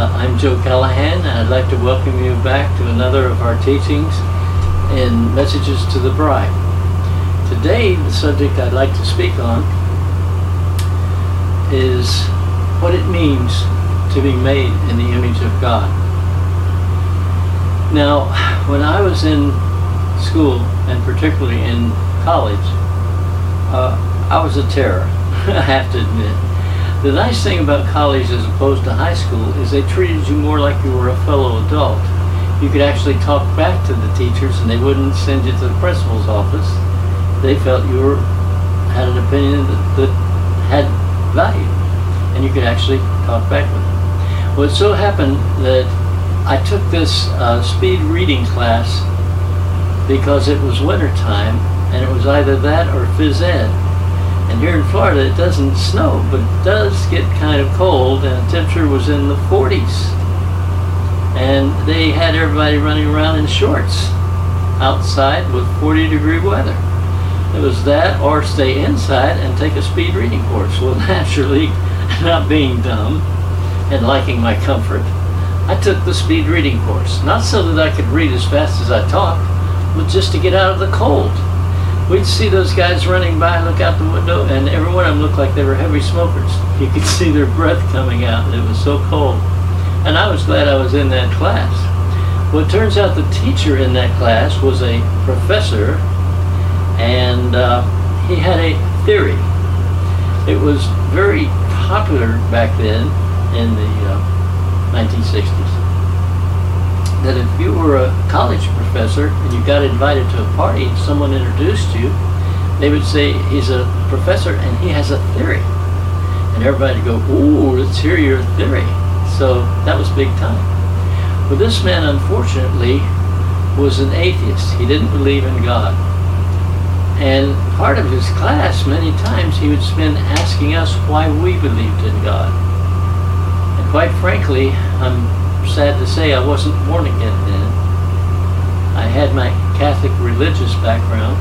Uh, I'm Joe Callahan, and I'd like to welcome you back to another of our teachings in Messages to the Bride. Today, the subject I'd like to speak on is what it means to be made in the image of God. Now, when I was in school, and particularly in college, uh, I was a terror, I have to admit. The nice thing about college as opposed to high school is they treated you more like you were a fellow adult. You could actually talk back to the teachers and they wouldn't send you to the principal's office. They felt you were, had an opinion that, that had value and you could actually talk back with them. Well, it so happened that I took this uh, speed reading class because it was winter time and it was either that or phys ed. And here in Florida, it doesn't snow, but it does get kind of cold, and the temperature was in the 40s. And they had everybody running around in shorts outside with 40 degree weather. It was that or stay inside and take a speed reading course. Well, naturally, not being dumb and liking my comfort, I took the speed reading course. Not so that I could read as fast as I talked, but just to get out of the cold we'd see those guys running by, look out the window, and every one of them looked like they were heavy smokers. You could see their breath coming out, it was so cold. And I was glad I was in that class. Well, it turns out the teacher in that class was a professor, and uh, he had a theory. It was very popular back then in the uh, 1960s that if you were a college professor and you got invited to a party and someone introduced you, they would say he's a professor and he has a theory. And everybody would go, ooh, let's hear your theory. So that was big time. But this man, unfortunately, was an atheist. He didn't believe in God. And part of his class, many times, he would spend asking us why we believed in God. And quite frankly, I'm sad to say I wasn't born again then. I had my Catholic religious background.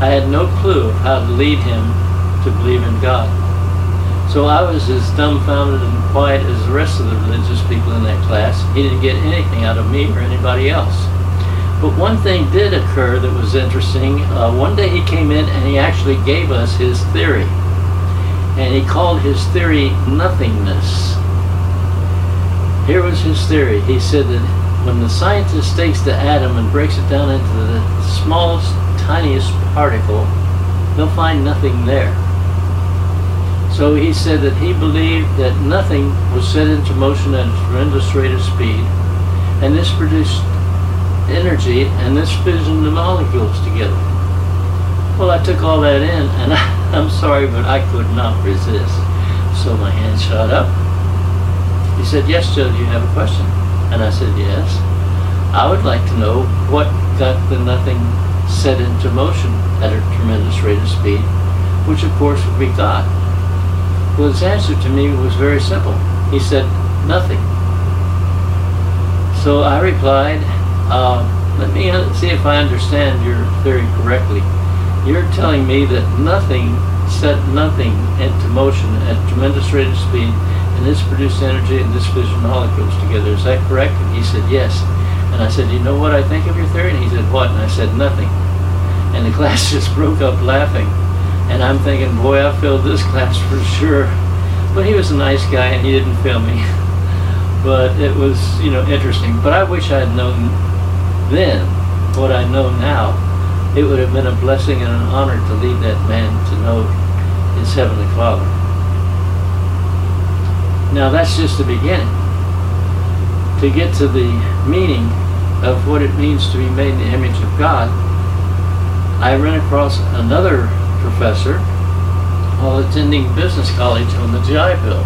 I had no clue of how to lead him to believe in God. So I was as dumbfounded and quiet as the rest of the religious people in that class. He didn't get anything out of me or anybody else. But one thing did occur that was interesting. Uh, one day he came in and he actually gave us his theory. And he called his theory nothingness. Here was his theory. He said that when the scientist takes the atom and breaks it down into the smallest, tiniest particle, they'll find nothing there. So he said that he believed that nothing was set into motion at a tremendous rate of speed, and this produced energy, and this fissioned the molecules together. Well, I took all that in, and I, I'm sorry, but I could not resist. So my hand shot up, he said, yes, Joe, do you have a question? And I said, yes. I would like to know what got the nothing set into motion at a tremendous rate of speed, which of course would be God. Well, his answer to me was very simple. He said, nothing. So I replied, uh, let me see if I understand your theory correctly. You're telling me that nothing set nothing into motion at a tremendous rate of speed and this produced energy and this fission molecules together. Is that correct? And he said, yes. And I said, you know what I think of your theory? And he said, what? And I said, nothing. And the class just broke up laughing. And I'm thinking, boy, I failed this class for sure. But he was a nice guy and he didn't fail me. but it was, you know, interesting. But I wish I had known then what I know now. It would have been a blessing and an honor to lead that man to know his Heavenly Father. Now that's just the beginning. To get to the meaning of what it means to be made in the image of God, I ran across another professor while attending business college on the GI Bill.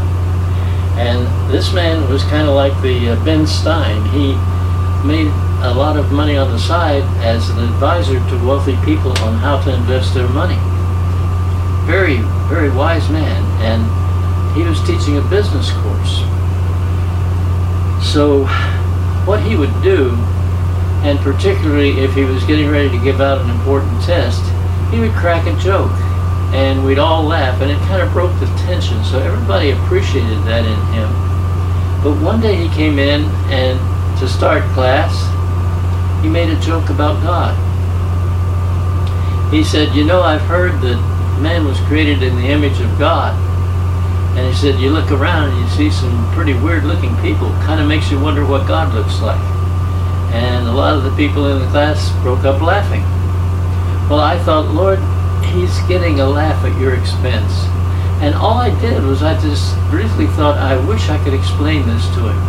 And this man was kind of like the uh, Ben Stein. He made a lot of money on the side as an advisor to wealthy people on how to invest their money. Very, very wise man. And he was teaching a business course. So what he would do, and particularly if he was getting ready to give out an important test, he would crack a joke and we'd all laugh and it kind of broke the tension so everybody appreciated that in him But one day he came in and to start class, he made a joke about God. He said, You know, I've heard that man was created in the image of God. And he said, You look around and you see some pretty weird looking people. Kind of makes you wonder what God looks like. And a lot of the people in the class broke up laughing. Well, I thought, Lord, he's getting a laugh at your expense. And all I did was I just briefly thought, I wish I could explain this to him.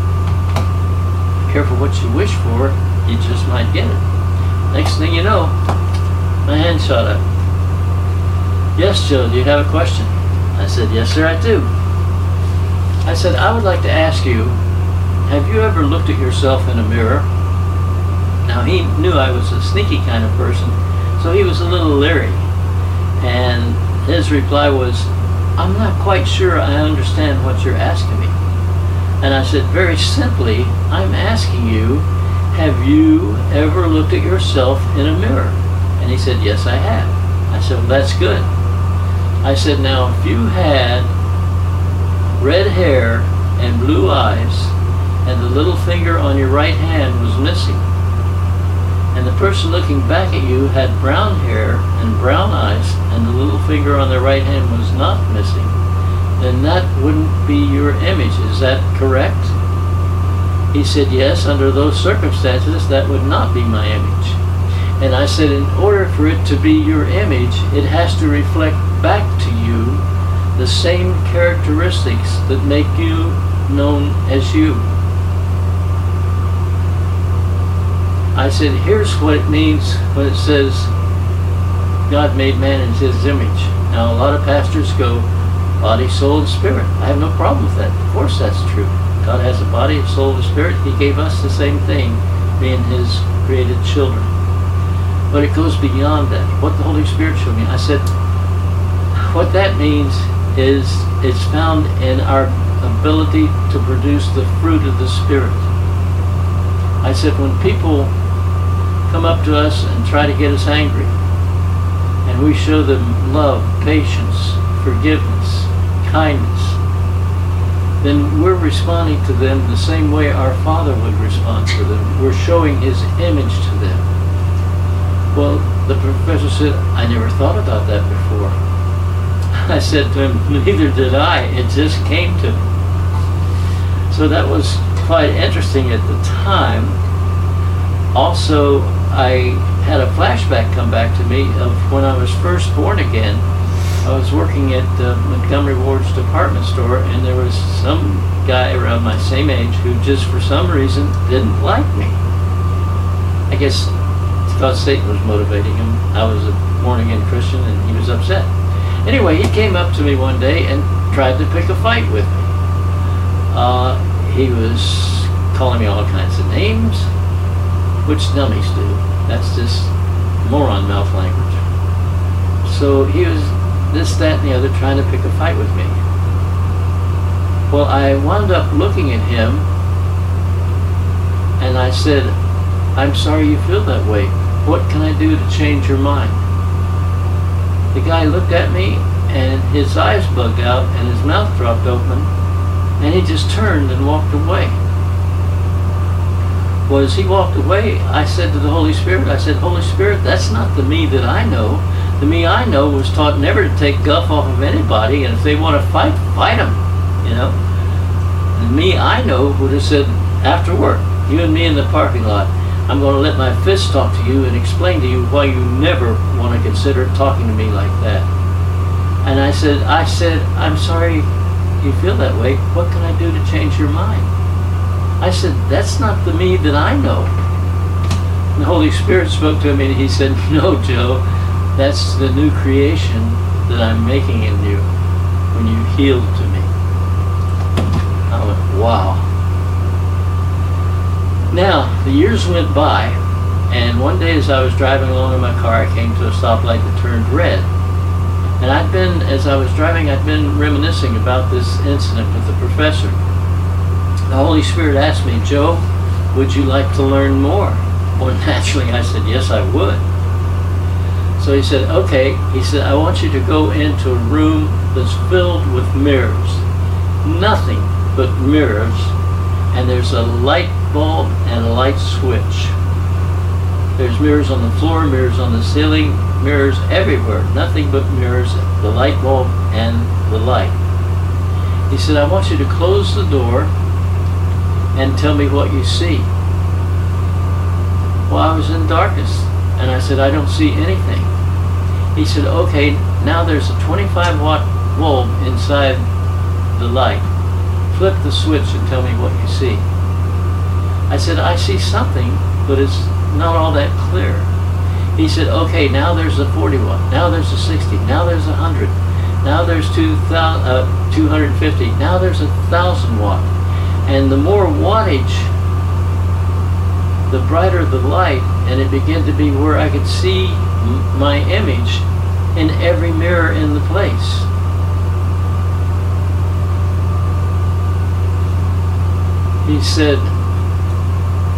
Careful what you wish for, you just might get it. Next thing you know, my hand shot up. Yes, Joe, do you have a question? I said, Yes, sir, I do. I said, I would like to ask you, have you ever looked at yourself in a mirror? Now, he knew I was a sneaky kind of person, so he was a little leery. And his reply was, I'm not quite sure I understand what you're asking me. And I said, very simply, I'm asking you, have you ever looked at yourself in a mirror? And he said, yes, I have. I said, well, that's good. I said, now, if you had red hair and blue eyes, and the little finger on your right hand was missing, and the person looking back at you had brown hair and brown eyes, and the little finger on their right hand was not missing, then that wouldn't be your image. Is that correct? He said, Yes, under those circumstances, that would not be my image. And I said, In order for it to be your image, it has to reflect back to you the same characteristics that make you known as you. I said, here's what it means when it says God made man in his image. Now, a lot of pastors go, body, soul, and spirit. I have no problem with that. Of course, that's true. God has a body, a soul, and a spirit. He gave us the same thing, being his created children. But it goes beyond that. What the Holy Spirit showed me, I said, what that means is it's found in our ability to produce the fruit of the Spirit. I said, when people come up to us and try to get us angry. And we show them love, patience, forgiveness, kindness. Then we're responding to them the same way our Father would respond to them. We're showing His image to them. Well, the professor said, I never thought about that before. I said to him, neither did I. It just came to me. So that was quite interesting at the time. Also, I had a flashback come back to me of when I was first born again. I was working at Montgomery Ward's department store, and there was some guy around my same age who just for some reason didn't like me. I guess thought Satan was motivating him. I was a born again Christian, and he was upset. Anyway, he came up to me one day and tried to pick a fight with me. Uh, he was calling me all kinds of names which dummies do. That's just moron mouth language. So he was this, that, and the other trying to pick a fight with me. Well, I wound up looking at him and I said, I'm sorry you feel that way. What can I do to change your mind? The guy looked at me and his eyes bugged out and his mouth dropped open and he just turned and walked away was he walked away, I said to the Holy Spirit, I said, Holy Spirit, that's not the me that I know. The me I know was taught never to take guff off of anybody, and if they want to fight, fight them, you know. The me I know would have said, after work, you and me in the parking lot, I'm going to let my fist talk to you and explain to you why you never want to consider talking to me like that. And I said, I said, I'm sorry you feel that way. What can I do to change your mind? I said, that's not the me that I know. And the Holy Spirit spoke to me and he said, no, Joe, that's the new creation that I'm making in you when you healed to me. I went, wow. Now, the years went by, and one day as I was driving along in my car, I came to a stoplight that turned red. And I'd been, as I was driving, I'd been reminiscing about this incident with the professor the Holy Spirit asked me, Joe, would you like to learn more? Well, naturally, I said, yes, I would. So he said, okay. He said, I want you to go into a room that's filled with mirrors. Nothing but mirrors. and there's a light bulb and a light switch. There's mirrors on the floor, mirrors on the ceiling, mirrors everywhere. Nothing but mirrors, the light bulb and the light. He said, I want you to close the door and tell me what you see. Well, I was in darkness, and I said, I don't see anything. He said, okay, now there's a 25 watt bulb inside the light. Flip the switch and tell me what you see. I said, I see something, but it's not all that clear. He said, okay, now there's a 40 watt, now there's a 60, now there's a 100, now there's 2,000, uh, 250, now there's a 1,000 watt. And the more wattage, the brighter the light, and it began to be where I could see my image in every mirror in the place. He said,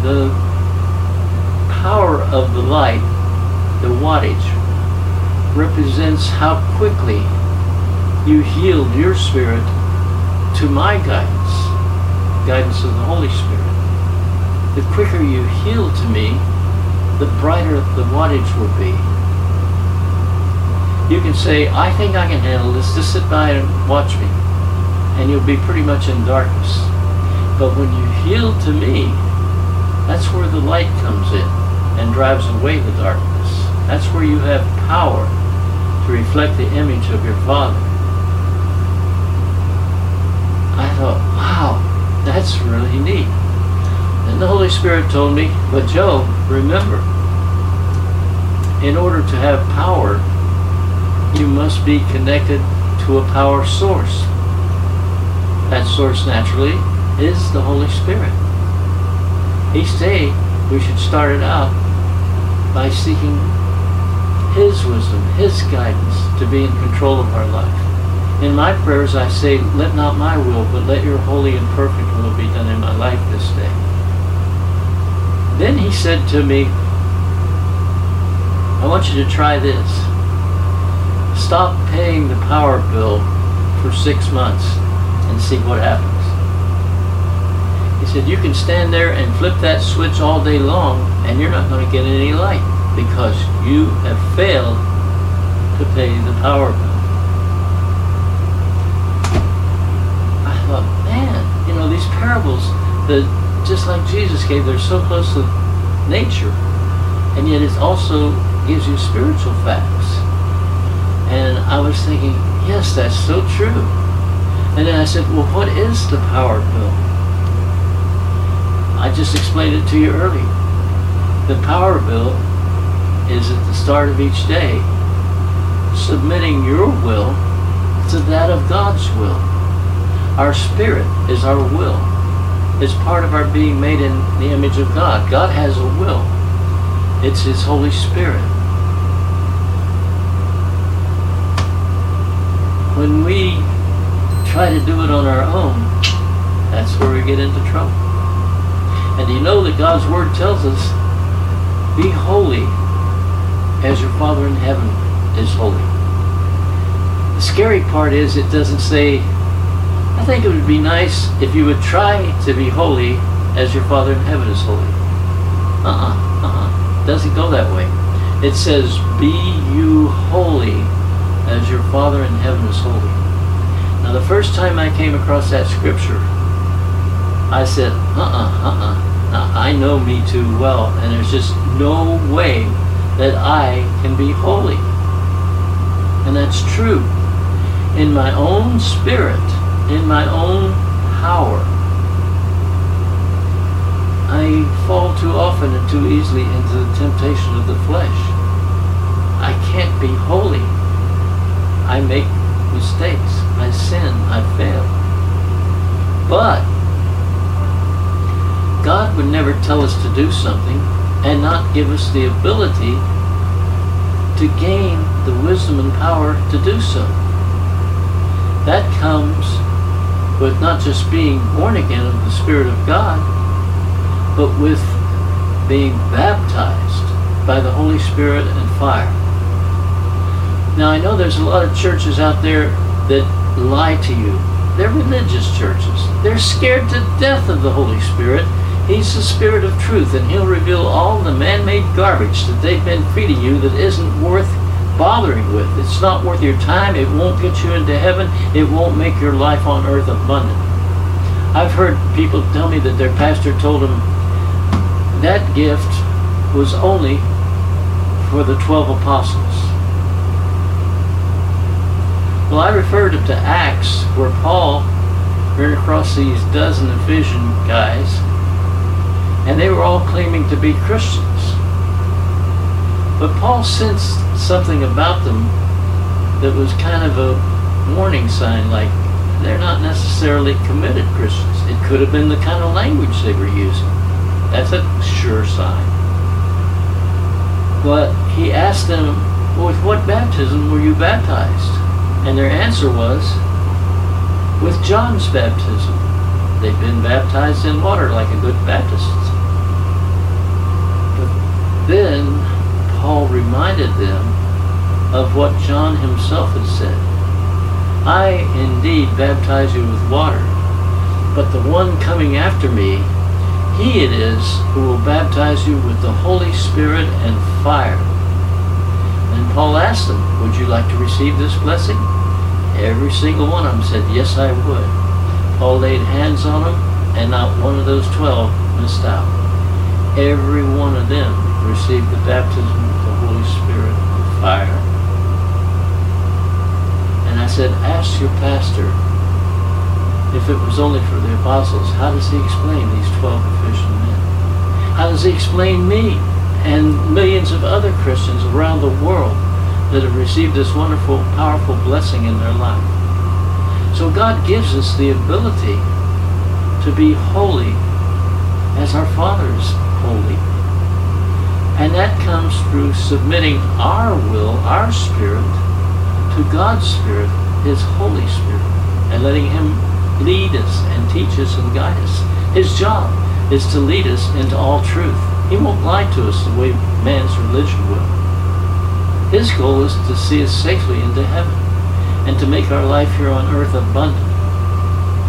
the power of the light, the wattage, represents how quickly you yield your spirit to my guidance, guidance of the Holy Spirit. The quicker you yield to me, the brighter the wattage will be. You can say, I think I can handle this, just sit by and watch me. And you'll be pretty much in darkness. But when you yield to me, that's where the light comes in and drives away the darkness. That's where you have power to reflect the image of your Father. I thought, wow, that's really neat. And the Holy Spirit told me, but Joe, remember, in order to have power, you must be connected to a power source. That source naturally is the Holy Spirit. Each day we should start it out by seeking His wisdom, His guidance to be in control of our life. In my prayers I say, let not my will, but let your holy and perfect will be done in my life this day. Then he said to me, I want you to try this. Stop paying the power bill for six months and see what happens. He said, you can stand there and flip that switch all day long and you're not going to get any light because you have failed to pay the power bill. I thought, man, you know, these parables that just like Jesus gave, they're so close to nature. And yet it also gives you spiritual facts. And I was thinking, yes, that's so true. And then I said, well, what is the power bill? I just explained it to you earlier. The power bill is at the start of each day submitting your will to that of God's will. Our spirit is our will. It's part of our being made in the image of God. God has a will. It's His Holy Spirit. When we try to do it on our own, that's where we get into trouble. And you know that God's Word tells us, be holy as your Father in heaven is holy. The scary part is it doesn't say, I think it would be nice if you would try to be holy as your Father in heaven is holy. Uh-uh, uh-uh. Doesn't go that way. It says, be you holy as your Father in heaven is holy. Now the first time I came across that scripture, I said, uh-uh, uh-uh. I know me too well, and there's just no way that I can be holy. And that's true. In my own spirit, in my own power, I fall too often and too easily into the temptation of the flesh. I can't be holy. I make mistakes. I sin. I fail. But God would never tell us to do something and not give us the ability to gain the wisdom and power to do so. That comes with not just being born again of the Spirit of God, but with being baptized by the Holy Spirit and fire. Now I know there's a lot of churches out there that lie to you. They're religious churches. They're scared to death of the Holy Spirit. He's the Spirit of truth, and He'll reveal all the man made garbage that they've been feeding you that isn't worth bothering with. It's not worth your time. It won't get you into heaven. It won't make your life on earth abundant. I've heard people tell me that their pastor told them that gift was only for the 12 apostles. Well, I referred to Acts, where Paul ran across these dozen Ephesian guys, and they were all claiming to be Christians. But Paul sensed something about them that was kind of a warning sign, like they're not necessarily committed Christians. It could have been the kind of language they were using. That's a sure sign. But he asked them, well, with what baptism were you baptized? And their answer was, with John's baptism. They've been baptized in water like a good Baptist. Then Paul reminded them of what John himself had said. I indeed baptize you with water, but the one coming after me, he it is who will baptize you with the Holy Spirit and fire. And Paul asked them, Would you like to receive this blessing? Every single one of them said, Yes, I would. Paul laid hands on them, and not one of those twelve missed out. Every one of them received the baptism of the Holy Spirit and fire. And I said, Ask your pastor if it was only for the apostles, how does he explain these 12 Ephesian men? How does he explain me? and millions of other Christians around the world that have received this wonderful, powerful blessing in their life. So God gives us the ability to be holy as our Father is holy. And that comes through submitting our will, our spirit, to God's Spirit, His Holy Spirit, and letting Him lead us and teach us and guide us. His job is to lead us into all truth. He won't lie to us the way man's religion will. His goal is to see us safely into heaven and to make our life here on earth abundant,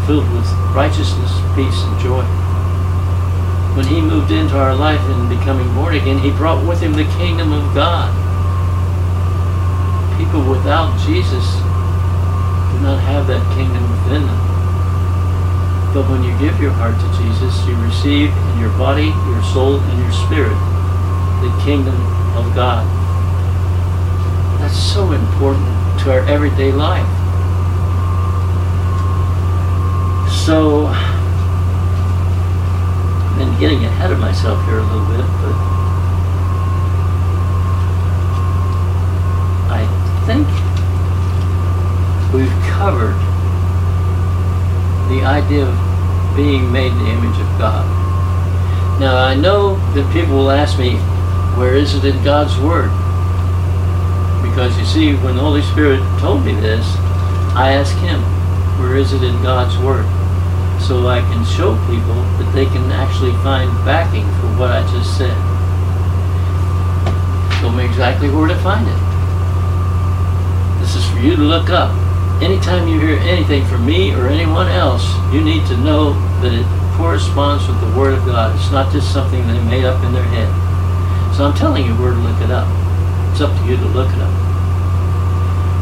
filled with righteousness, peace, and joy. When he moved into our life and becoming born again, he brought with him the kingdom of God. People without Jesus do not have that kingdom within them. But when you give your heart to Jesus, you receive in your body, your soul, and your spirit the kingdom of God. That's so important to our everyday life. So, been getting ahead of myself here a little bit, but I think we've covered the idea of being made in the image of God. Now, I know that people will ask me, where is it in God's Word? Because you see, when the Holy Spirit told me this, I asked Him, where is it in God's Word? So I can show people that they can actually find backing for what I just said. Show me exactly where to find it. This is for you to look up anytime you hear anything from me or anyone else, you need to know that it corresponds with the Word of God. It's not just something they made up in their head. So I'm telling you where to look it up. It's up to you to look it up.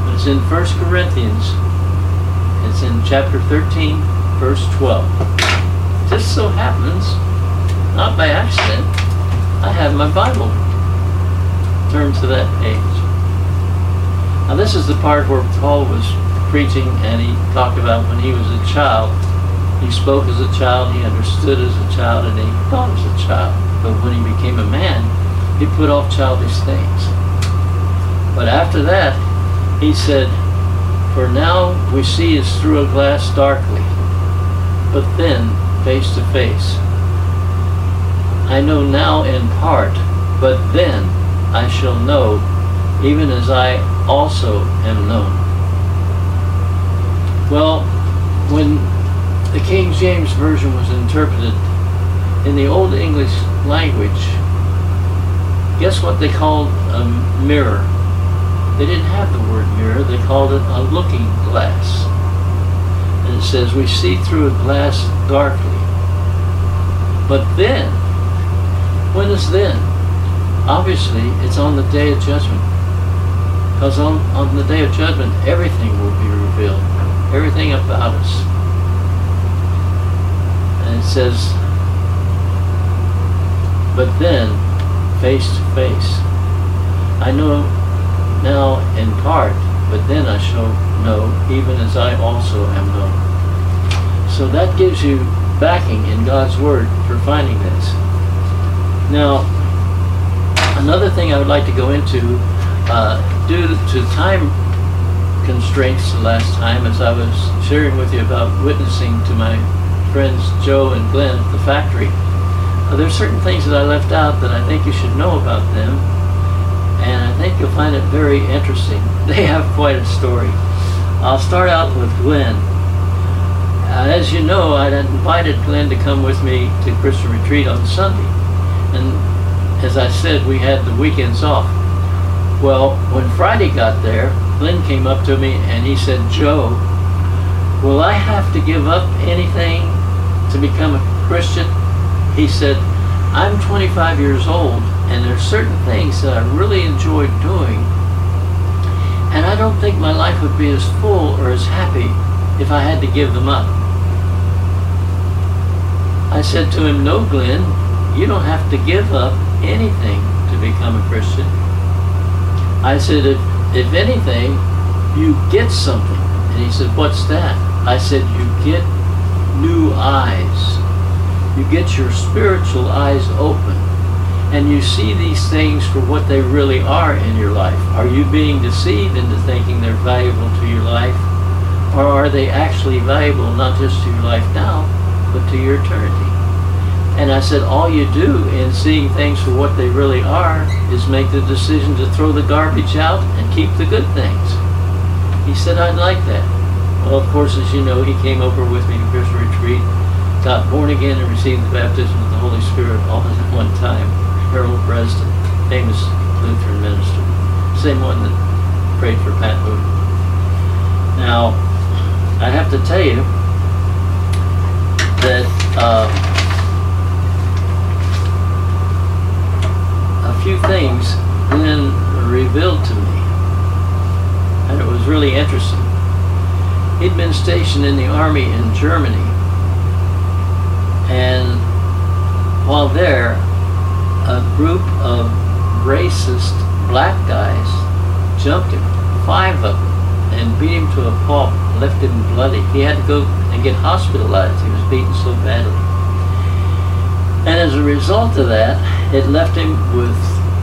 But it's in 1 Corinthians. It's in chapter 13, verse 12. Just so happens, not by accident, I have my Bible. Turn to that page. Now this is the part where Paul was preaching and he talked about when he was a child. He spoke as a child, he understood as a child, and he thought as a child. But when he became a man, he put off childish things. But after that, he said, For now we see as through a glass darkly, but then face to face. I know now in part, but then I shall know, even as I also am known. Well, when the King James Version was interpreted in the Old English language, guess what they called a mirror? They didn't have the word mirror, they called it a looking glass. It says, We see through a glass darkly. But then, when is then? Obviously, it's on the day of judgment. Because on, on the day of judgment, everything will be revealed. Everything about us. And it says, but then, face to face. I know now in part, but then I shall know, even as I also am known. So that gives you backing in God's Word for finding this. Now, another thing I would like to go into, uh, due to time constraints the last time, as I was sharing with you about witnessing to my friends Joe and Glenn at the factory, uh, there's certain things that I left out that I think you should know about them, and I think you'll find it very interesting. They have quite a story. I'll start out with Glenn. Uh, as you know, I'd invited Glenn to come with me to Christian Retreat on Sunday, and as I said, we had the weekends off. Well, when Friday got there, Glenn came up to me and he said, Joe, will I have to give up anything to become a Christian? He said, I'm 25 years old and there's certain things that I really enjoy doing and I don't think my life would be as full or as happy if I had to give them up. I said to him, no Glenn, you don't have to give up anything to become a Christian. I said, if, if anything, you get something. And he said, what's that? I said, you get new eyes. You get your spiritual eyes open. And you see these things for what they really are in your life. Are you being deceived into thinking they're valuable to your life? Or are they actually valuable not just to your life now, but to your eternity? And I said, all you do in seeing things for what they really are is make the decision to throw the garbage out and keep the good things. He said, I'd like that. Well, of course, as you know, he came over with me to Christian Retreat, got born again and received the baptism of the Holy Spirit all at one time. Harald Bredesen, famous Lutheran minister, same one that prayed for Pat Boone. Now, I have to tell you that uh, a few things then revealed to me, and it was really interesting. He'd been stationed in the army in Germany, and while there, a group of racist black guys jumped him, five of them, and beat him to a pulp, left him bloody. He had to go and get hospitalized. He was beaten so badly. And as a result of that, it left him with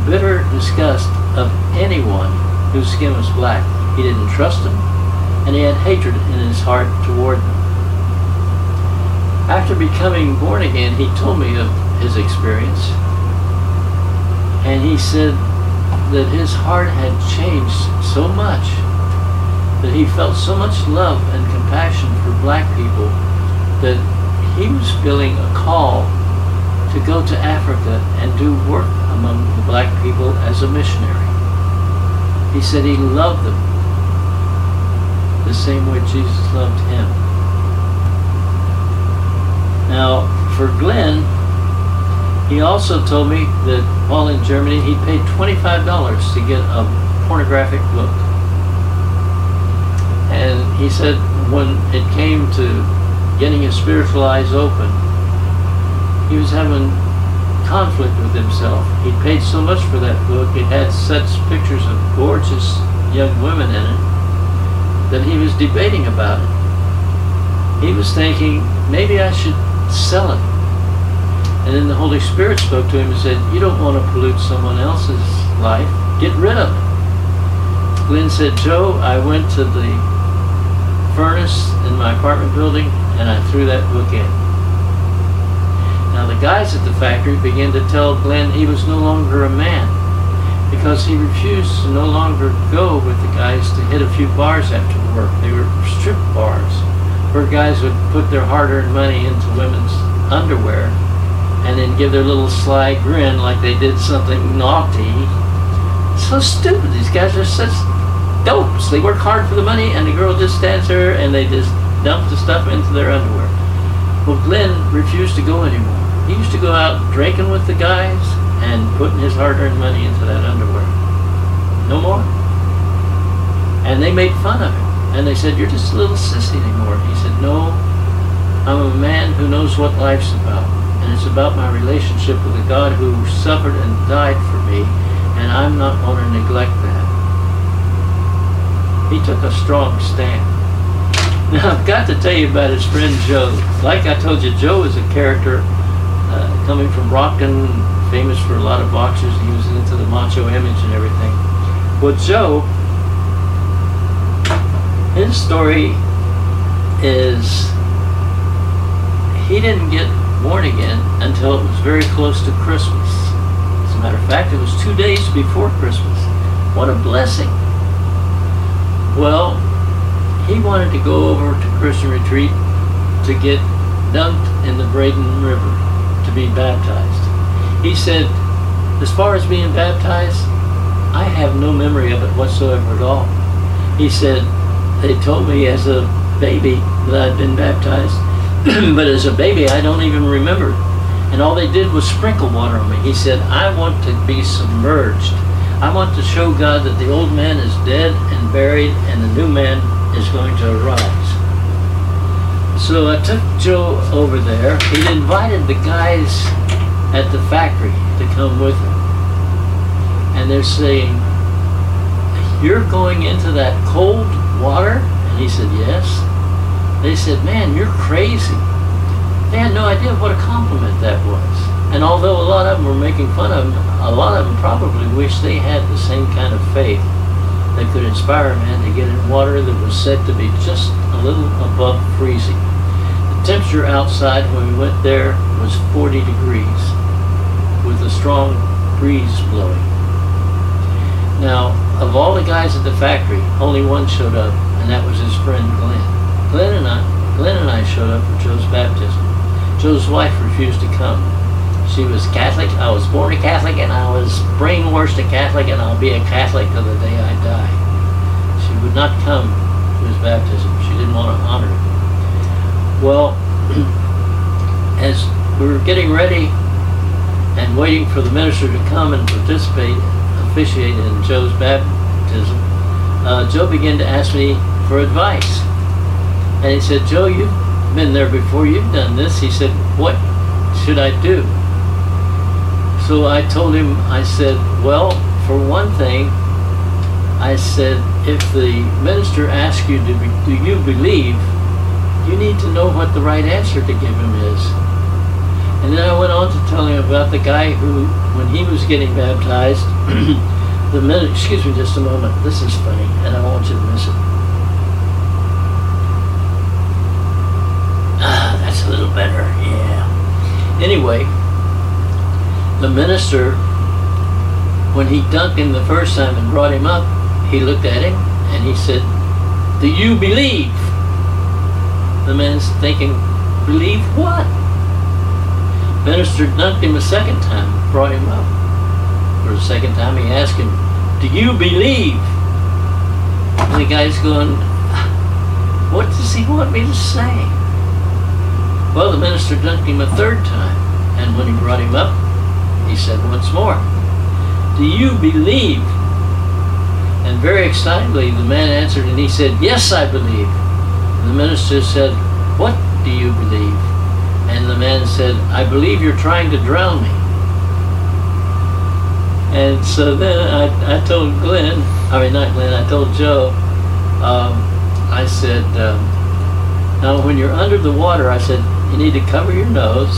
bitter disgust of anyone whose skin was black. He didn't trust them, and he had hatred in his heart toward them. After becoming born again, he told me of his experience, and he said that his heart had changed so much that he felt so much love and compassion for black people that he was feeling a call to go to Africa and do work among the black people as a missionary. He said he loved them the same way Jesus loved him. Now, for Glenn, he also told me that while in Germany, he paid $25 to get a pornographic book. And he said when it came to getting his spiritual eyes open, he was having conflict with himself. He paid so much for that book. It had such pictures of gorgeous young women in it that he was debating about it. He was thinking, maybe I should sell it. And then the Holy Spirit spoke to him and said, you don't want to pollute someone else's life. Get rid of it. Glenn said, Joe, I went to the furnace in my apartment building and I threw that book in. Now the guys at the factory began to tell Glenn he was no longer a man because he refused to no longer go with the guys to hit a few bars after work. They were strip bars where guys would put their hard-earned money into women's underwear and then give their little sly grin like they did something naughty. So stupid. These guys are such dopes. They work hard for the money and the girl just stands there and they just dump the stuff into their underwear. Well, Glenn refused to go anymore. He used to go out drinking with the guys and putting his hard-earned money into that underwear. No more. And they made fun of him. And they said, you're just a little sissy anymore. He said, no, I'm a man who knows what life's about. And it's about my relationship with a God who suffered and died for me. And I'm not going to neglect that. He took a strong stand. Now, I've got to tell you about his friend Joe. Like I told you, Joe is a character uh, coming from Brockton, famous for a lot of boxers. He was into the macho image and everything. Well, Joe, his story is he didn't get born again until it was very close to Christmas. As a matter of fact, it was two days before Christmas. What a blessing. Well, he wanted to go over to Christian Retreat to get dunked in the Braden River to be baptized. He said, as far as being baptized, I have no memory of it whatsoever at all. He said, they told me as a baby that I'd been baptized, but as a baby, I don't even remember. And all they did was sprinkle water on me. He said, I want to be submerged. I want to show God that the old man is dead and buried and the new man is going to arise. So I took Joe over there. He invited the guys at the factory to come with him. And they're saying, You're going into that cold water? And he said, Yes. They said, Man, you're crazy. They had no idea what a compliment that was. And although a lot of them were making fun of him, a lot of them probably wished they had the same kind of faith that could inspire a man to get in water that was said to be just a little above freezing. The temperature outside when we went there was 40 degrees with a strong breeze blowing. Now, of all the guys at the factory, only one showed up, and that was his friend Glenn. Glenn and I, Glenn and I showed up for Joe's baptism. Joe's wife refused to come. She was Catholic. I was born a Catholic, and I was brainwashed a Catholic, and I'll be a Catholic till the day I die. She would not come to his baptism. She didn't want to honor it. Well, as we were getting ready and waiting for the minister to come and participate, officiate in Joe's baptism, uh, Joe began to ask me for advice. And he said, Joe, you've been there before, you've done this. He said, what should I do? So I told him, I said, well, for one thing, I said, if the minister asks you, do, do you believe, you need to know what the right answer to give him is. And then I went on to tell him about the guy who, when he was getting baptized, the minute, excuse me just a moment, this is funny, and I want you to miss it. Ah, that's a little better, yeah. Anyway, the minister, when he dunked him the first time and brought him up, he looked at him and he said, Do you believe? The man's thinking, Believe what? Minister dunked him a second time, brought him up. For the second time, he asked him, Do you believe? And the guy's going, What does he want me to say? Well, the minister dunked him a third time, and when he brought him up, he said once more, Do you believe? And very excitedly, the man answered, and he said, Yes, I believe. The minister said, What do you believe? And the man said, I believe you're trying to drown me. And so then I, I told Glenn, I mean, not Glenn, I told Joe, um, I said, um, now when you're under the water, I said, you need to cover your nose.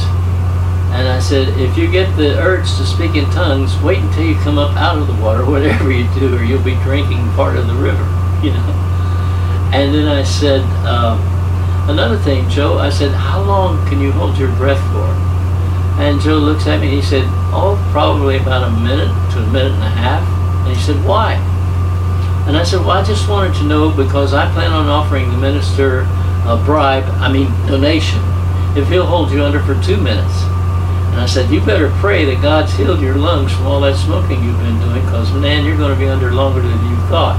And I said, if you get the urge to speak in tongues, wait until you come up out of the water, whatever you do, or you'll be drinking part of the river, you know. And then I said, um, another thing, Joe, I said, how long can you hold your breath for? And Joe looks at me and he said, oh, probably about a minute to a minute and a half. And he said, why? And I said, well, I just wanted to know because I plan on offering the minister a bribe, I mean donation, if he'll hold you under for two minutes. And I said, you better pray that God's healed your lungs from all that smoking you've been doing because, man, you're going to be under longer than you thought.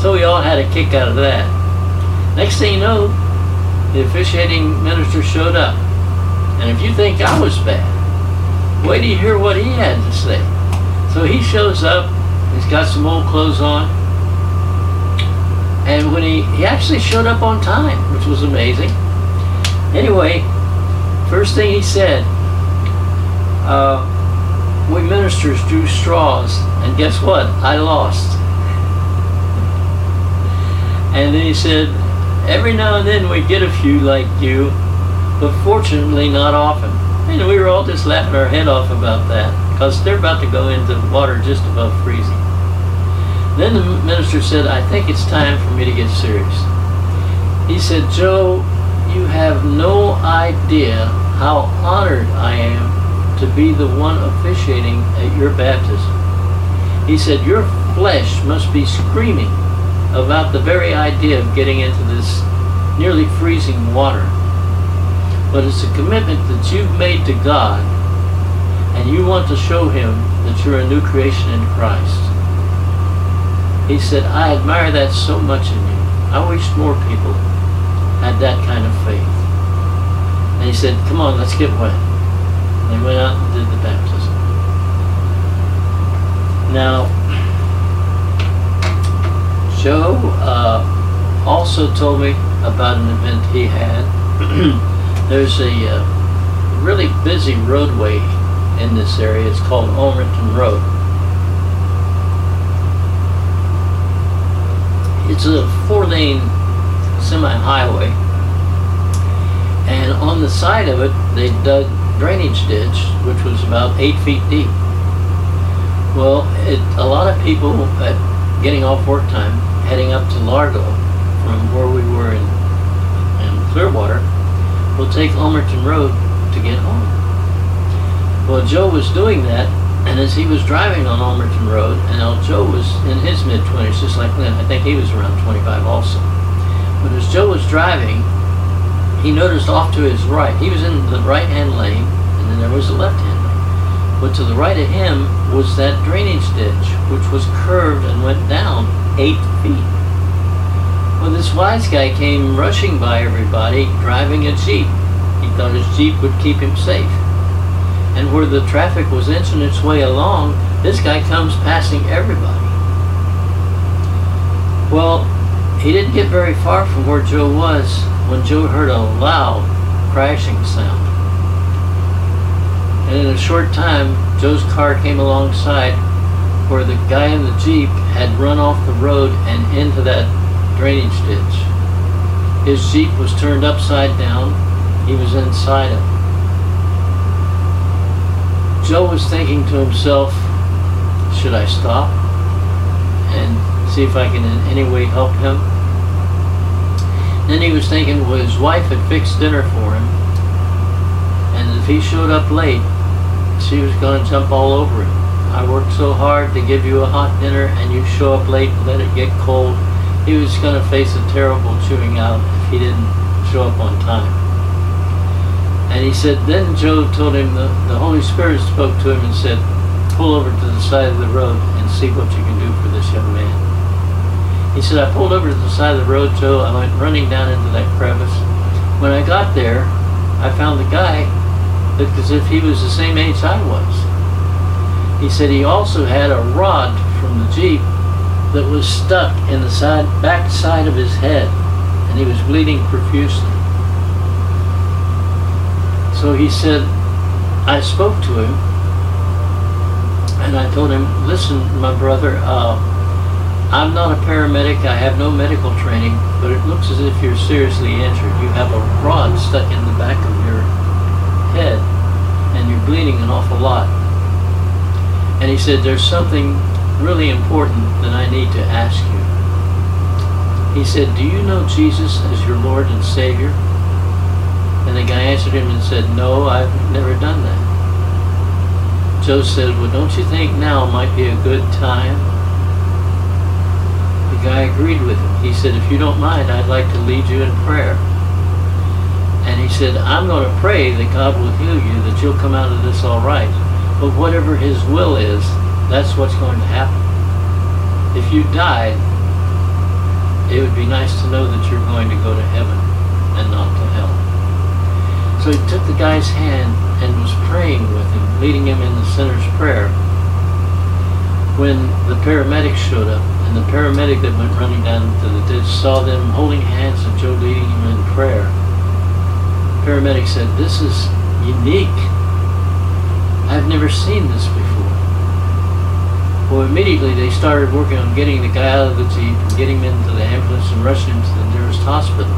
So we all had a kick out of that. Next thing you know, the officiating minister showed up. And if you think I was bad, wait till you hear what he had to say. So he shows up, he's got some old clothes on, and when he, he actually showed up on time, which was amazing. Anyway, first thing he said, uh, we ministers drew straws, and guess what? I lost. And then he said, every now and then we get a few like you, but fortunately not often. And we were all just laughing our head off about that, because they're about to go into water just above freezing. Then the minister said, I think it's time for me to get serious. He said, Joe, you have no idea how honored I am to be the one officiating at your baptism. He said, Your flesh must be screaming about the very idea of getting into this nearly freezing water. But it's a commitment that you've made to God, and you want to show Him that you're a new creation in Christ. He said, I admire that so much in you. I wish more people had that kind of faith. And he said, Come on, let's get wet. And they went out and did the baptism. Now, Joe uh, also told me about an event he had. There's a uh, really busy roadway in this area. It's called Ulmerton Road. It's a four-lane semi-highway, and on the side of it, they dug drainage ditch, which was about eight feet deep. Well, it, a lot of people at getting off work time, heading up to Largo from where we were in, in Clearwater, will take Ulmerton Road to get home. Well, Joe was doing that, and as he was driving on Ulmerton Road, and Joe was in his mid 20s, just like Lynn, I think he was around 25 also. But as Joe was driving, he noticed off to his right, he was in the right hand lane, and then there was the left hand lane. But to the right of him was that drainage ditch, which was curved and went down eight feet. Well, this wise guy came rushing by everybody, driving a Jeep. He thought his Jeep would keep him safe. And where the traffic was inching its way along, this guy comes passing everybody. Well, he didn't get very far from where Joe was when Joe heard a loud crashing sound. And in a short time, Joe's car came alongside where the guy in the Jeep had run off the road and into that drainage ditch. His Jeep was turned upside down. He was inside it. Joe was thinking to himself, should I stop and see if I can in any way help him? Then he was thinking, well, his wife had fixed dinner for him, and if he showed up late, she was going to jump all over him. I worked so hard to give you a hot dinner, and you show up late and let it get cold. He was going to face a terrible chewing out if he didn't show up on time. And he said, then Joe told him, the, the Holy Spirit spoke to him and said, pull over to the side of the road and see what you can do for this young man. He said, I pulled over to the side of the road, so I went running down into that crevice. When I got there, I found the guy looked as if he was the same age I was. He said he also had a rod from the Jeep that was stuck in the side, back side of his head, and he was bleeding profusely. So he said, I spoke to him, and I told him, listen, my brother, uh, I'm not a paramedic. I have no medical training, but it looks as if you're seriously injured. You have a rod stuck in the back of your head, and you're bleeding an awful lot. And he said, there's something really important that I need to ask you. He said, do you know Jesus as your Lord and Savior? And the guy answered him and said, no, I've never done that. Joe said, well, don't you think now might be a good time? The guy agreed with him. He said, if you don't mind, I'd like to lead you in prayer. And he said, I'm going to pray that God will heal you, that you'll come out of this all right. But whatever his will is, that's what's going to happen. If you died, it would be nice to know that you're going to go to heaven and not to hell. So he took the guy's hand and was praying with him, leading him in the sinner's prayer. When the paramedics showed up, and the paramedic that went running down to the ditch saw them holding hands and Joe leading him in prayer, the paramedic said, This is unique. I've never seen this before. Well, immediately they started working on getting the guy out of the Jeep and getting him into the ambulance and rushing him to the nearest hospital.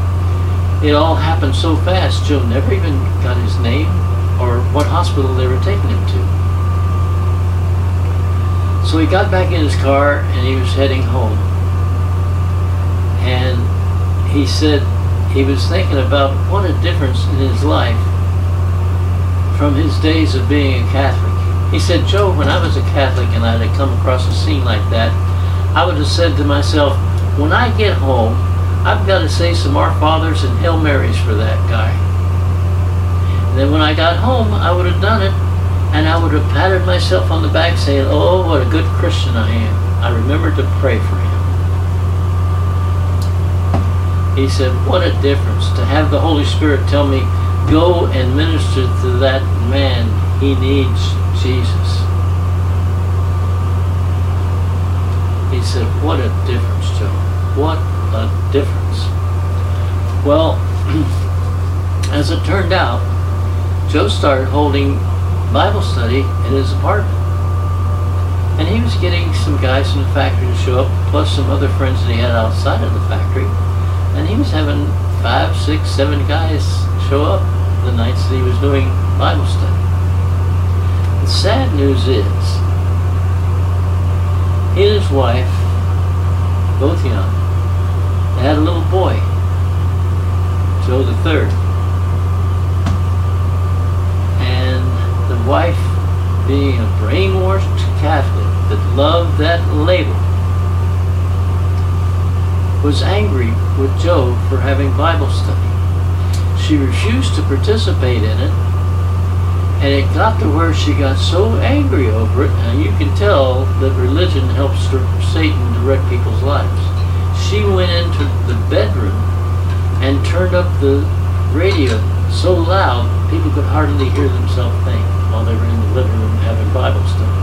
It all happened so fast, Joe never even got his name or what hospital they were taking him to. So he got back in his car and he was heading home. And he said he was thinking about what a difference in his life from his days of being a Catholic. He said, Joe, when I was a Catholic and I had come across a scene like that, I would have said to myself, when I get home, I've got to say some Our Fathers and Hail Marys for that guy. And then when I got home, I would have done it, and I would have patted myself on the back saying, oh, what a good Christian I am. I remembered to pray for him. He said, what a difference to have the Holy Spirit tell me, go and minister to that man. He needs Jesus. He said, what a difference, Joe. What a difference. Well, as it turned out, Joe started holding Bible study in his apartment. And he was getting some guys from the factory to show up, plus some other friends that he had outside of the factory. And he was having five, six, seven guys show up the nights that he was doing Bible study. The sad news is, he and his wife, both young, they had a little boy, Joe the third. And the wife, being a brainwashed Catholic that loved that label, was angry with Joe for having Bible study. She refused to participate in it, and it got to where she got so angry over it, and you can tell that religion helps Satan direct people's lives. She went into the bedroom and turned up the radio so loud people could hardly hear themselves think while they were in the living room having Bible study.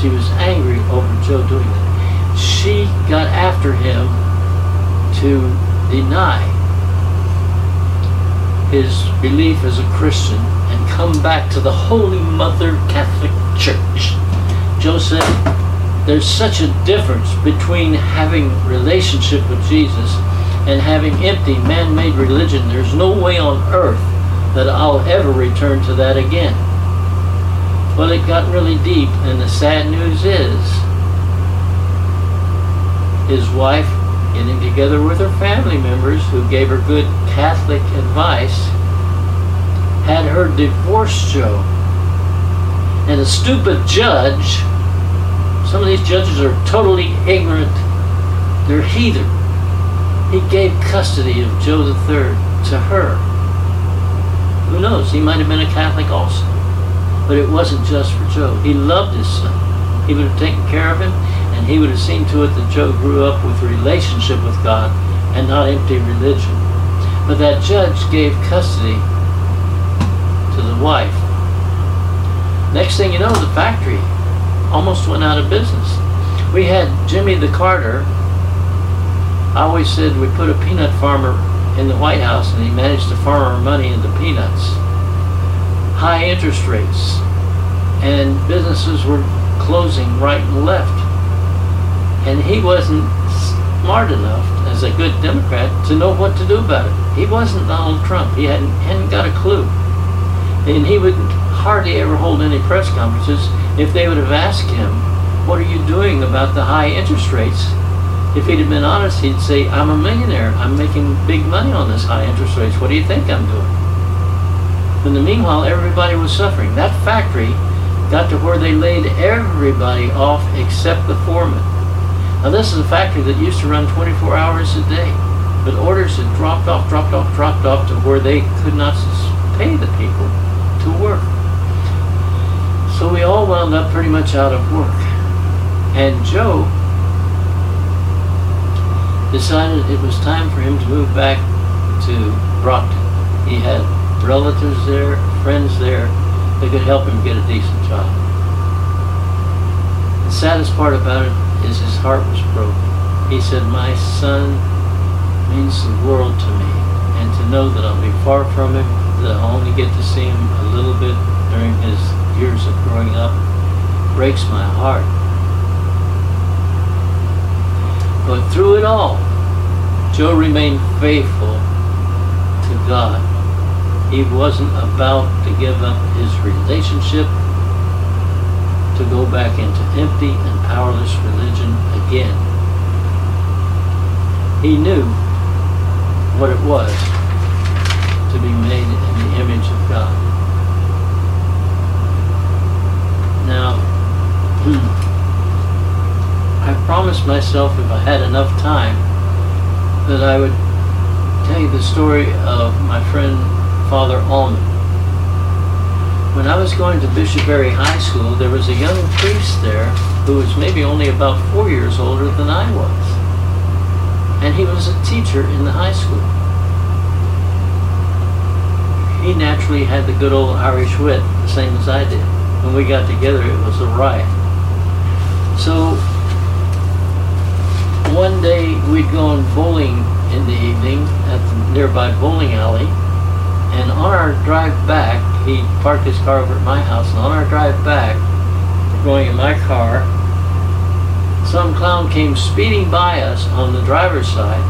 She was angry over Joe doing that she got after him to deny his belief as a Christian and come back to the Holy Mother Catholic Church. Joe said, there's such a difference between having relationship with Jesus and having empty man-made religion. There's no way on earth that I'll ever return to that again. Well, it got really deep, and the sad news is his wife getting together with her family members who gave her good Catholic advice, had her divorce Joe. And a stupid judge, some of these judges are totally ignorant, they're heathen. He gave custody of Joe III to her. Who knows, he might have been a Catholic also. But it wasn't just for Joe. He loved his son. He would have taken care of him and he would have seen to it that Joe grew up with relationship with God and not empty religion. But that judge gave custody to the wife. Next thing you know, the factory almost went out of business. We had Jimmy the Carter. I always said we put a peanut farmer in the White House and he managed to farm our money into peanuts. High interest rates and businesses were closing right and left and he wasn't smart enough as a good Democrat to know what to do about it. He wasn't Donald Trump. He hadn't, hadn't got a clue. And he would hardly ever hold any press conferences if they would have asked him, what are you doing about the high interest rates? If he'd have been honest, he'd say, I'm a millionaire. I'm making big money on this high interest rates. What do you think I'm doing? In the meanwhile, everybody was suffering. That factory got to where they laid everybody off except the foreman. Now this is a factory that used to run 24 hours a day, but orders had dropped off, dropped off, dropped off to where they could not pay the people to work. So we all wound up pretty much out of work. And Joe decided it was time for him to move back to Brockton. He had relatives there, friends there that could help him get a decent job. The saddest part about it is his heart was broken. He said, My son means the world to me, and to know that I'll be far from him, that I'll only get to see him a little bit during his years of growing up, breaks my heart. But through it all, Joe remained faithful to God. He wasn't about to give up his relationship to go back into empty and powerless religion again. He knew what it was to be made in the image of God. Now, I promised myself if I had enough time that I would tell you the story of my friend Father Allman. When I was going to Bishop Barry High School, there was a young priest there who was maybe only about four years older than I was. And he was a teacher in the high school. He naturally had the good old Irish wit, the same as I did. When we got together, it was a riot. So one day we'd gone bowling in the evening at the nearby bowling alley, and on our drive back, he parked his car over at my house, and on our drive back, going in my car, some clown came speeding by us on the driver's side,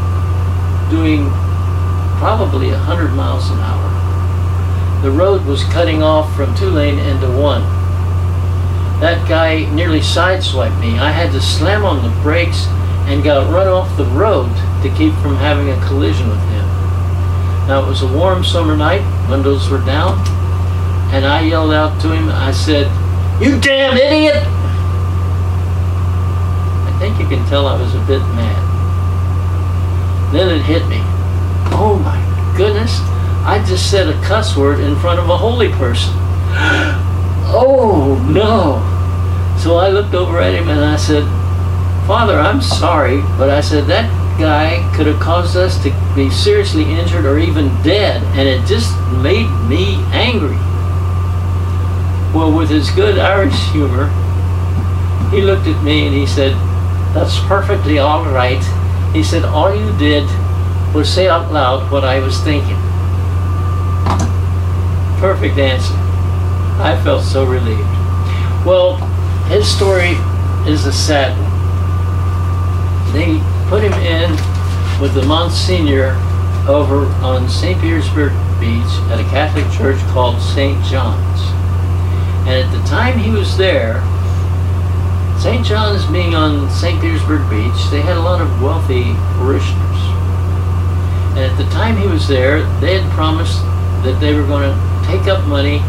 doing probably 100 miles an hour. The road was cutting off from two lane into one. That guy nearly sideswiped me. I had to slam on the brakes and got run off the road to keep from having a collision with him. Now it was a warm summer night, windows were down, and I yelled out to him, I said, You damn idiot! I think you can tell I was a bit mad. Then it hit me. Oh my goodness, I just said a cuss word in front of a holy person. Oh no! So I looked over at him and I said, Father, I'm sorry, but I said that guy could have caused us to be seriously injured or even dead, and it just made me angry. Well, with his good Irish humor, he looked at me and he said, That's perfectly all right. He said, All you did was say out loud what I was thinking. Perfect answer. I felt so relieved. Well, his story is a sad one they put him in with the Monsignor over on St. Petersburg Beach at a Catholic church called St. John's. And at the time he was there, St. John's being on St. Petersburg Beach, they had a lot of wealthy parishioners. And at the time he was there, they had promised that they were going to take up money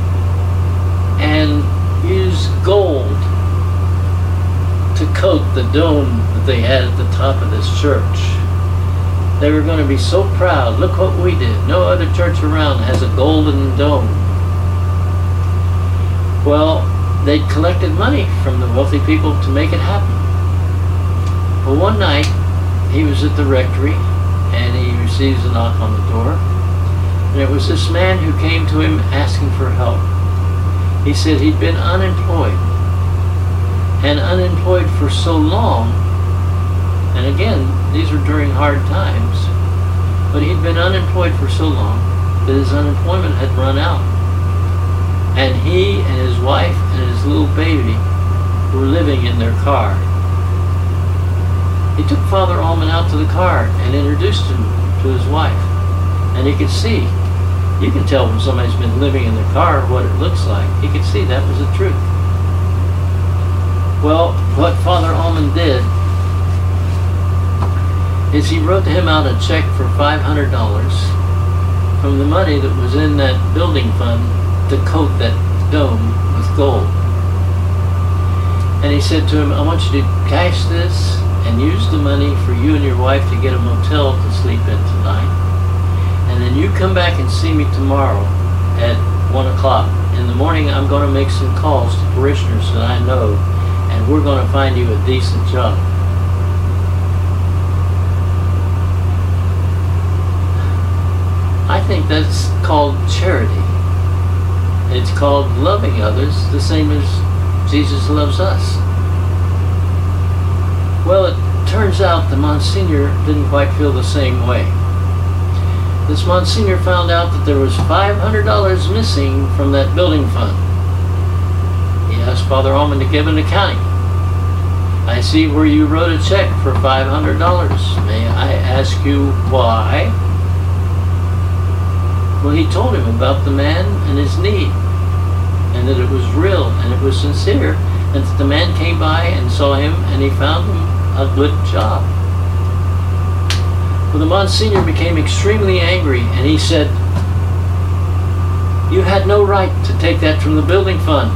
and use gold to coat the dome they had at the top of this church. They were going to be so proud. Look what we did. No other church around has a golden dome. Well, they'd collected money from the wealthy people to make it happen. Well, one night, he was at the rectory and he receives a knock on the door. And it was this man who came to him asking for help. He said he'd been unemployed and unemployed for so long. And again, these were during hard times. But he'd been unemployed for so long that his unemployment had run out. And he and his wife and his little baby were living in their car. He took Father Allman out to the car and introduced him to his wife. And he could see, you can tell when somebody's been living in their car what it looks like. He could see that was the truth. Well, what Father Allman did is he wrote to him out a check for $500 from the money that was in that building fund to coat that dome with gold. And he said to him, I want you to cash this and use the money for you and your wife to get a motel to sleep in tonight. And then you come back and see me tomorrow at 1 o'clock. In the morning, I'm going to make some calls to parishioners that I know and we're going to find you a decent job. I think that's called charity. It's called loving others the same as Jesus loves us. Well, it turns out the Monsignor didn't quite feel the same way. This Monsignor found out that there was $500 missing from that building fund. He asked Father Allman to give an accounting. I see where you wrote a check for $500. May I ask you why? Well, he told him about the man and his need, and that it was real and it was sincere, and that the man came by and saw him and he found him a good job. Well, the Monsignor became extremely angry and he said, You had no right to take that from the building fund.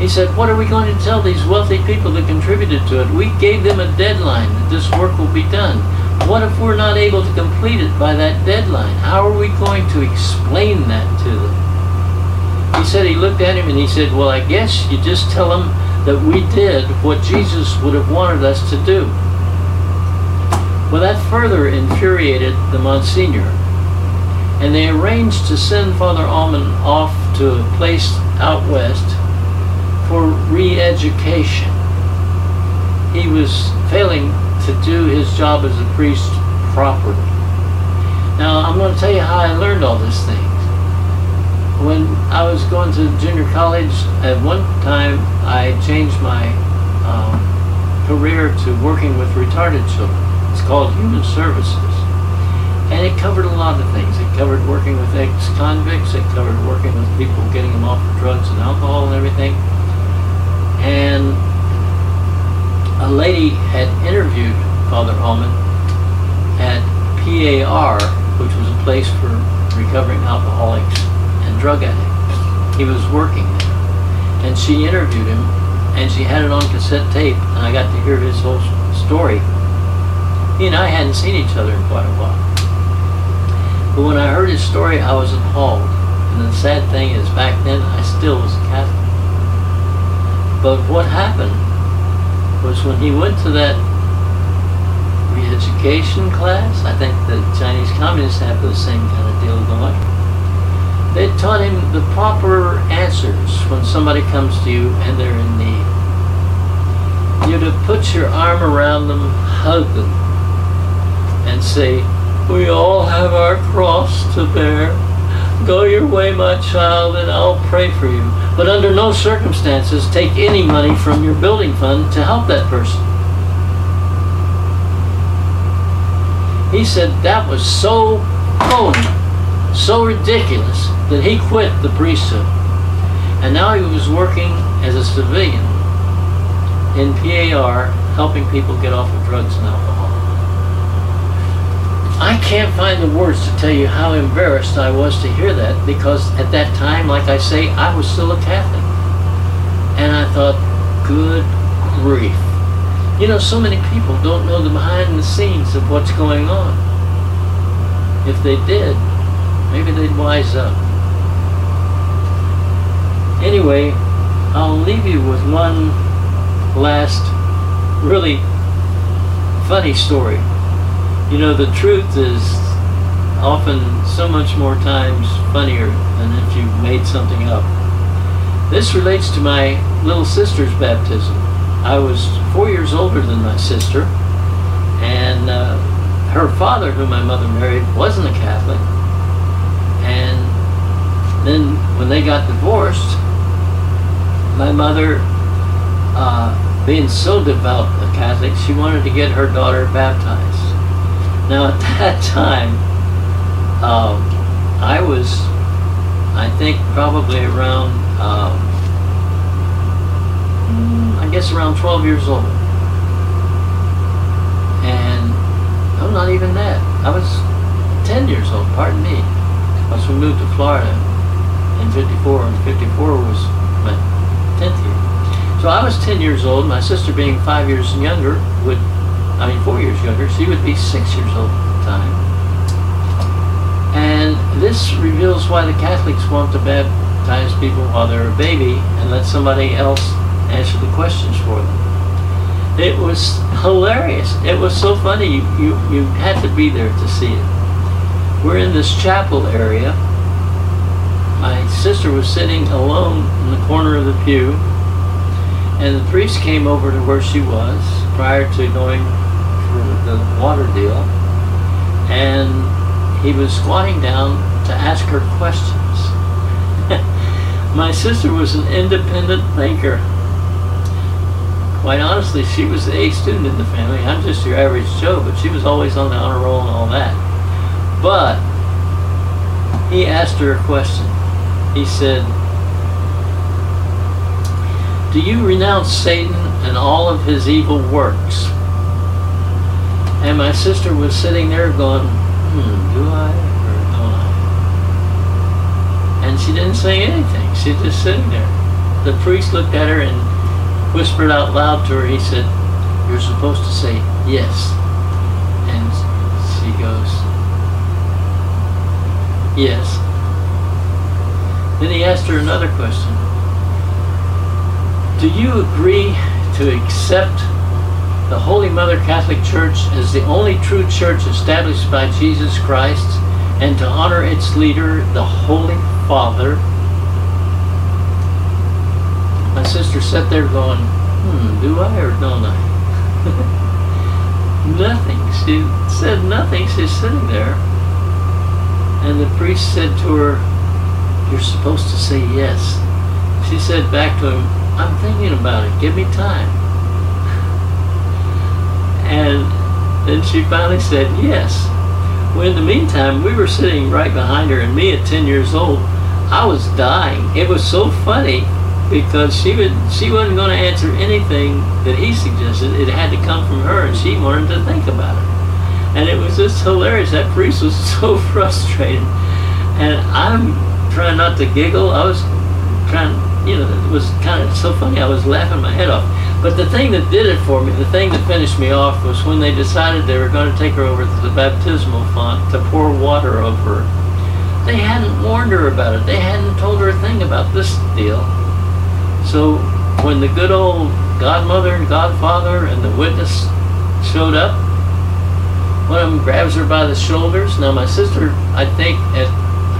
He said, What are we going to tell these wealthy people that contributed to it? We gave them a deadline that this work will be done. What if we're not able to complete it by that deadline? How are we going to explain that to them? He said he looked at him and he said, Well, I guess you just tell them that we did what Jesus would have wanted us to do. Well, that further infuriated the Monsignor, and they arranged to send Father Allman off to a place out west for re education. He was failing to do his job as a priest properly. Now, I'm going to tell you how I learned all these things. When I was going to junior college, at one time I changed my um, career to working with retarded children. It's called Human Services. And it covered a lot of things. It covered working with ex-convicts. It covered working with people, getting them off of drugs and alcohol and everything. And a lady had interviewed Father Allman at PAR, which was a place for recovering alcoholics and drug addicts. He was working there. And she interviewed him, and she had it on cassette tape, and I got to hear his whole story. He and I hadn't seen each other in quite a while. But when I heard his story, I was appalled. And the sad thing is, back then, I still was a Catholic. But what happened was when he went to that re-education class, I think the Chinese communists have the same kind of deal going. They taught him the proper answers when somebody comes to you and they're in need. You're to put your arm around them, hug them, and say, We all have our cross to bear. Go your way, my child, and I'll pray for you. But under no circumstances take any money from your building fund to help that person. He said that was so phony, so ridiculous, that he quit the priesthood. And now he was working as a civilian in PAR, helping people get off of drugs and alcohol. I can't find the words to tell you how embarrassed I was to hear that because at that time, like I say, I was still a Catholic. And I thought, good grief. You know, so many people don't know the behind the scenes of what's going on. If they did, maybe they'd wise up. Anyway, I'll leave you with one last really funny story. You know, the truth is often so much more times funnier than if you made something up. This relates to my little sister's baptism. I was four years older than my sister, and uh, her father, whom my mother married, wasn't a Catholic. And then when they got divorced, my mother, uh, being so devout a Catholic, she wanted to get her daughter baptized. Now, at that time, um, I was, I think, probably around, um, I guess around 12 years old. And I'm not even that. I was 10 years old, pardon me. Once we moved to Florida in 54, and 54 was my 10th year. So I was 10 years old, my sister being five years younger would I mean, four years younger, she would be six years old at the time. And this reveals why the Catholics want to baptize people while they're a baby and let somebody else answer the questions for them. It was hilarious. It was so funny. You, you, you had to be there to see it. we're in this chapel area. My sister was sitting alone in the corner of the pew, and the priest came over to where she was prior to going for the water deal, and he was squatting down to ask her questions. My sister was an independent thinker. Quite honestly, she was the A student in the family. I'm just your average Joe, but she was always on the honor roll and all that. But he asked her a question. He said, Do you renounce Satan and all of his evil works? And my sister was sitting there going, Hmm, do I or don't I? And she didn't say anything. She just sitting there. The priest looked at her and whispered out loud to her. He said, You're supposed to say yes. And she goes, Yes. Then he asked her another question. Do you agree to accept the Holy Mother Catholic Church as the only true church established by Jesus Christ and to honor its leader, the Holy Father? My sister sat there going, hmm, do I or don't I? nothing. She said nothing. She's sitting there. And the priest said to her, You're supposed to say yes. She said back to him, I'm thinking about it. Give me time. And then she finally said yes. Well, in the meantime, we were sitting right behind her, and me at 10 years old, I was dying. It was so funny because she would she wasn't going to answer anything that he suggested. It had to come from her, and she wanted to think about it. And it was just hilarious. That priest was so frustrated, and I'm trying not to giggle. I was trying, you know, it was kind of so funny. I was laughing my head off. But the thing that did it for me, the thing that finished me off, was when they decided they were going to take her over to the baptismal font to pour water over her. They hadn't warned her about it. They hadn't told her a thing about this deal. So when the good old godmother and godfather and the witness showed up, one of them grabs her by the shoulders. Now my sister, I think at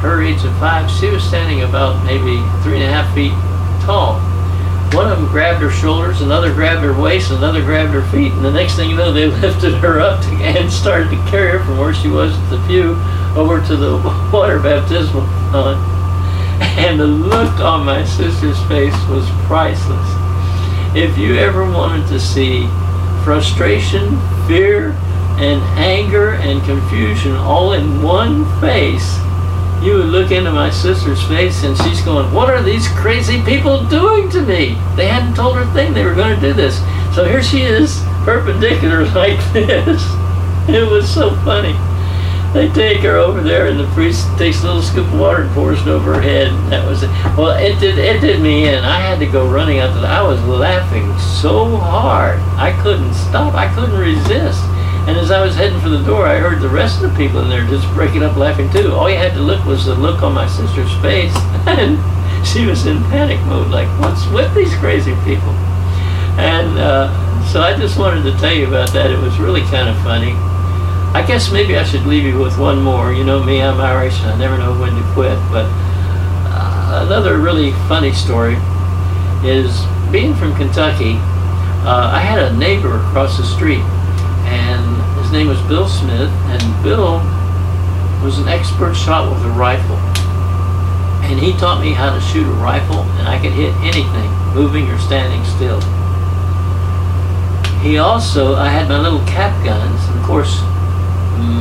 her age of five, she was standing about maybe three and a half feet One of them grabbed her shoulders, another grabbed her waist, another grabbed her feet, and the next thing you know, they lifted her up to, and started to carry her from where she was at the pew over to the water baptismal font. And the look on my sister's face was priceless. If you ever wanted to see frustration, fear, and anger and confusion all in one face, you would look into my sister's face and she's going, What are these crazy people doing to me? They hadn't told her a thing they were going to do this. So here she is, perpendicular like this. It was so funny. They take her over there, and the priest takes a little scoop of water and pours it over her head. That was it. Well, it did it did me in. I had to go running out to the. I was laughing so hard, I couldn't stop. I couldn't resist. And as I was heading for the door, I heard the rest of the people in there just breaking up laughing too. All you had to look was the look on my sister's face, and she was in panic mode, like, "What's with these crazy people?" And uh, so I just wanted to tell you about that. It was really kind of funny. I guess maybe I should leave you with one more. You know me, I'm Irish, and I never know when to quit. But uh, another really funny story is being from Kentucky. Uh, I had a neighbor across the street, and his name was Bill Smith, and Bill was an expert shot with a rifle. And he taught me how to shoot a rifle, and I could hit anything, moving or standing still. He also, I had my little cap guns, and of course,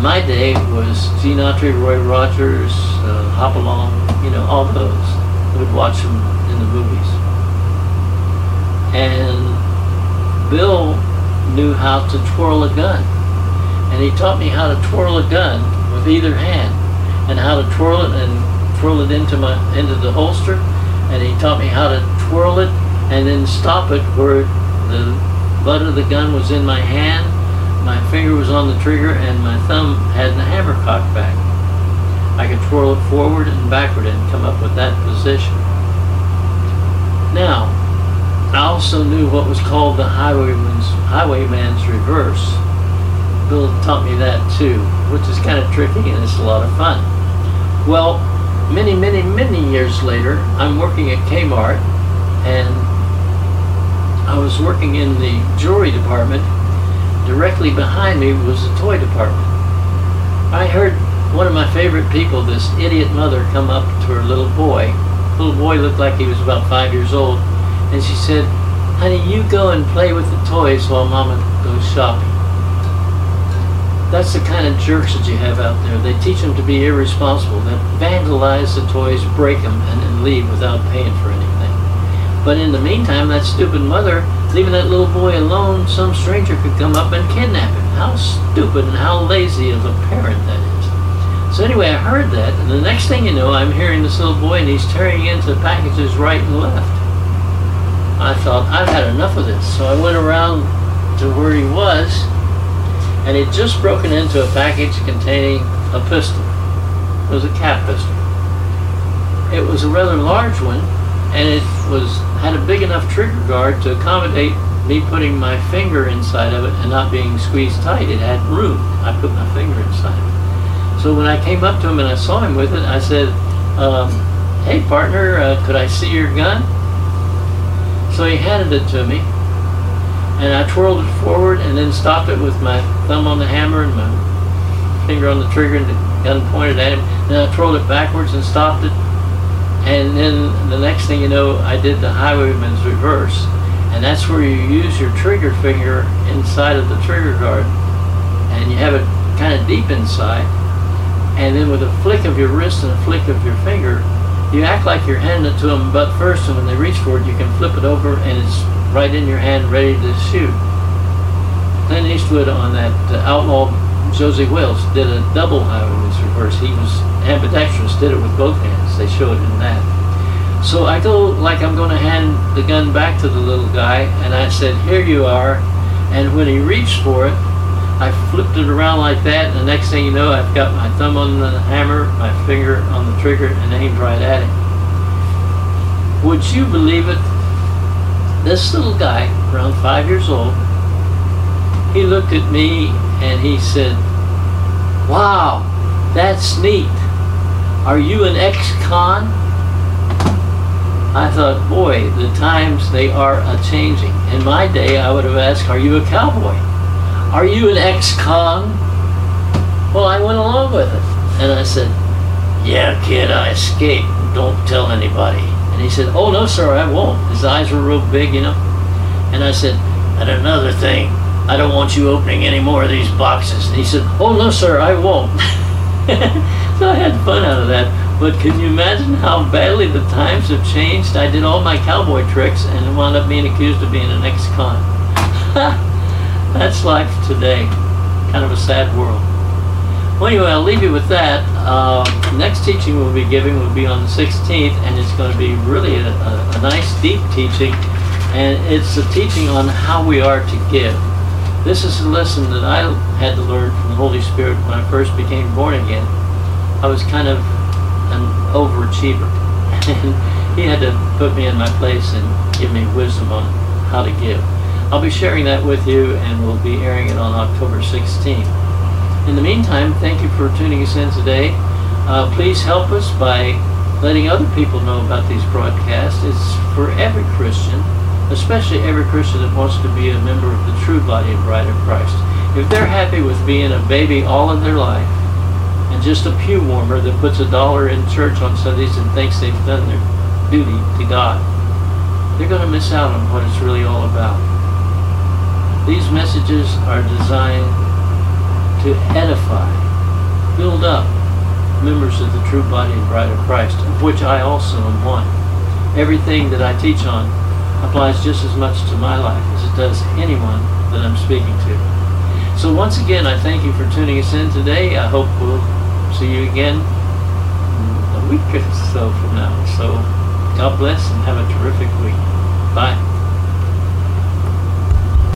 my day was Gene Autry, Roy Rogers, uh, Hopalong, you know, all those. I would watch them in the movies. And Bill knew how to twirl a gun. And he taught me how to twirl a gun with either hand and how to twirl it and twirl it into my into the holster. And he taught me how to twirl it and then stop it where the butt of the gun was in my hand my finger was on the trigger and my thumb had the hammer cocked back. I could twirl it forward and backward and come up with that position. Now, I also knew what was called the highwayman's, highwayman's reverse. Bill taught me that too. which is kind of tricky and it's a lot of fun. Well, many, many, many years later, I'm working at Kmart and I was working in the jewelry department. Directly behind me was the toy department. I heard one of my favorite people, this idiot mother, come up to her little boy. The little boy looked like he was about five years old, and she said, Honey, you go and play with the toys while Mama goes shopping. That's the kind of jerks that you have out there. They teach them to be irresponsible. They vandalize the toys, break them, and then leave without paying for anything. But in the meantime, that stupid mother, leaving that little boy alone, some stranger could come up and kidnap him. How stupid and how lazy of a parent that is. So anyway, I heard that, and the next thing you know, I'm hearing this little boy, and he's tearing into packages right and left. I thought, I've had enough of this. So I went around to where he was, and he'd just broken into a package containing a pistol. It was a cap pistol. It was a rather large one, and it was had a big enough trigger guard to accommodate me putting my finger inside of it and not being squeezed tight. It had room. I put my finger inside it. So when I came up to him and I saw him with it, I said, um, "Hey, partner, uh, could I see your gun?" So he handed it to me, and I twirled it forward and then stopped it with my thumb on the hammer and my finger on the trigger and the gun pointed at him. Then I twirled it backwards and stopped it. And then the next thing you know, I did the highwayman's reverse. And that's where you use your trigger finger inside of the trigger guard. And you have it kind of deep inside. And then with a flick of your wrist and a flick of your finger, you act like you're handing it to them butt first, and when they reach for it, you can flip it over, and it's right in your hand, ready to shoot. Clint Eastwood on that uh, Outlaw Josey Wales did a double highwayman's reverse. He was ambidextrous, did it with both hands. They show it in that. So I go like I'm going to hand the gun back to the little guy, and I said, "Here you are." And when he reached for it, I flipped it around like that, and the next thing you know, I've got my thumb on the hammer, my finger on the trigger, and aimed right at him. Would you believe it? This little guy, around five years old, he looked at me and he said, Wow, that's neat. Are you an ex-con? I thought, boy, the times they are a-changing. In my day, I would have asked, are you a cowboy? Are you an ex-con? Well, I went along with it. And I said, Yeah, kid, I escaped. Don't tell anybody. And he said, Oh, no, sir, I won't. His eyes were real big, you know. And I said, And another thing, I don't want you opening any more of these boxes. And he said, Oh, no, sir, I won't. so I had fun out of that. But can you imagine how badly the times have changed? I did all my cowboy tricks and wound up being accused of being an ex-con. That's life today. Kind of a sad world. Well, anyway, I'll leave you with that. Uh, next teaching we'll be giving will be on the 16th, and it's going to be really a, a, a nice, deep teaching. And it's a teaching on how we are to give. This is a lesson that I had to learn from the Holy Spirit when I first became born again. I was kind of an overachiever. And he had to put me in my place and give me wisdom on how to give. I'll be sharing that with you and we'll be airing it on October 16th. In the meantime, thank you for tuning us in today. Uh, please help us by letting other people know about these broadcasts. It's for every Christian, especially every Christian that wants to be a member of the true body and bride of Christ. If they're happy with being a baby all of their life and just a pew warmer that puts a dollar in church on Sundays and thinks they've done their duty to God, they're going to miss out on what it's really all about. These messages are designed to edify, build up members of the true body and bride of Christ, of which I also am one. Everything that I teach on applies just as much to my life as it does anyone that I'm speaking to. So once again, I thank you for tuning us in today. I hope we'll see you again a week or so from now. So God bless and have a terrific week. Bye.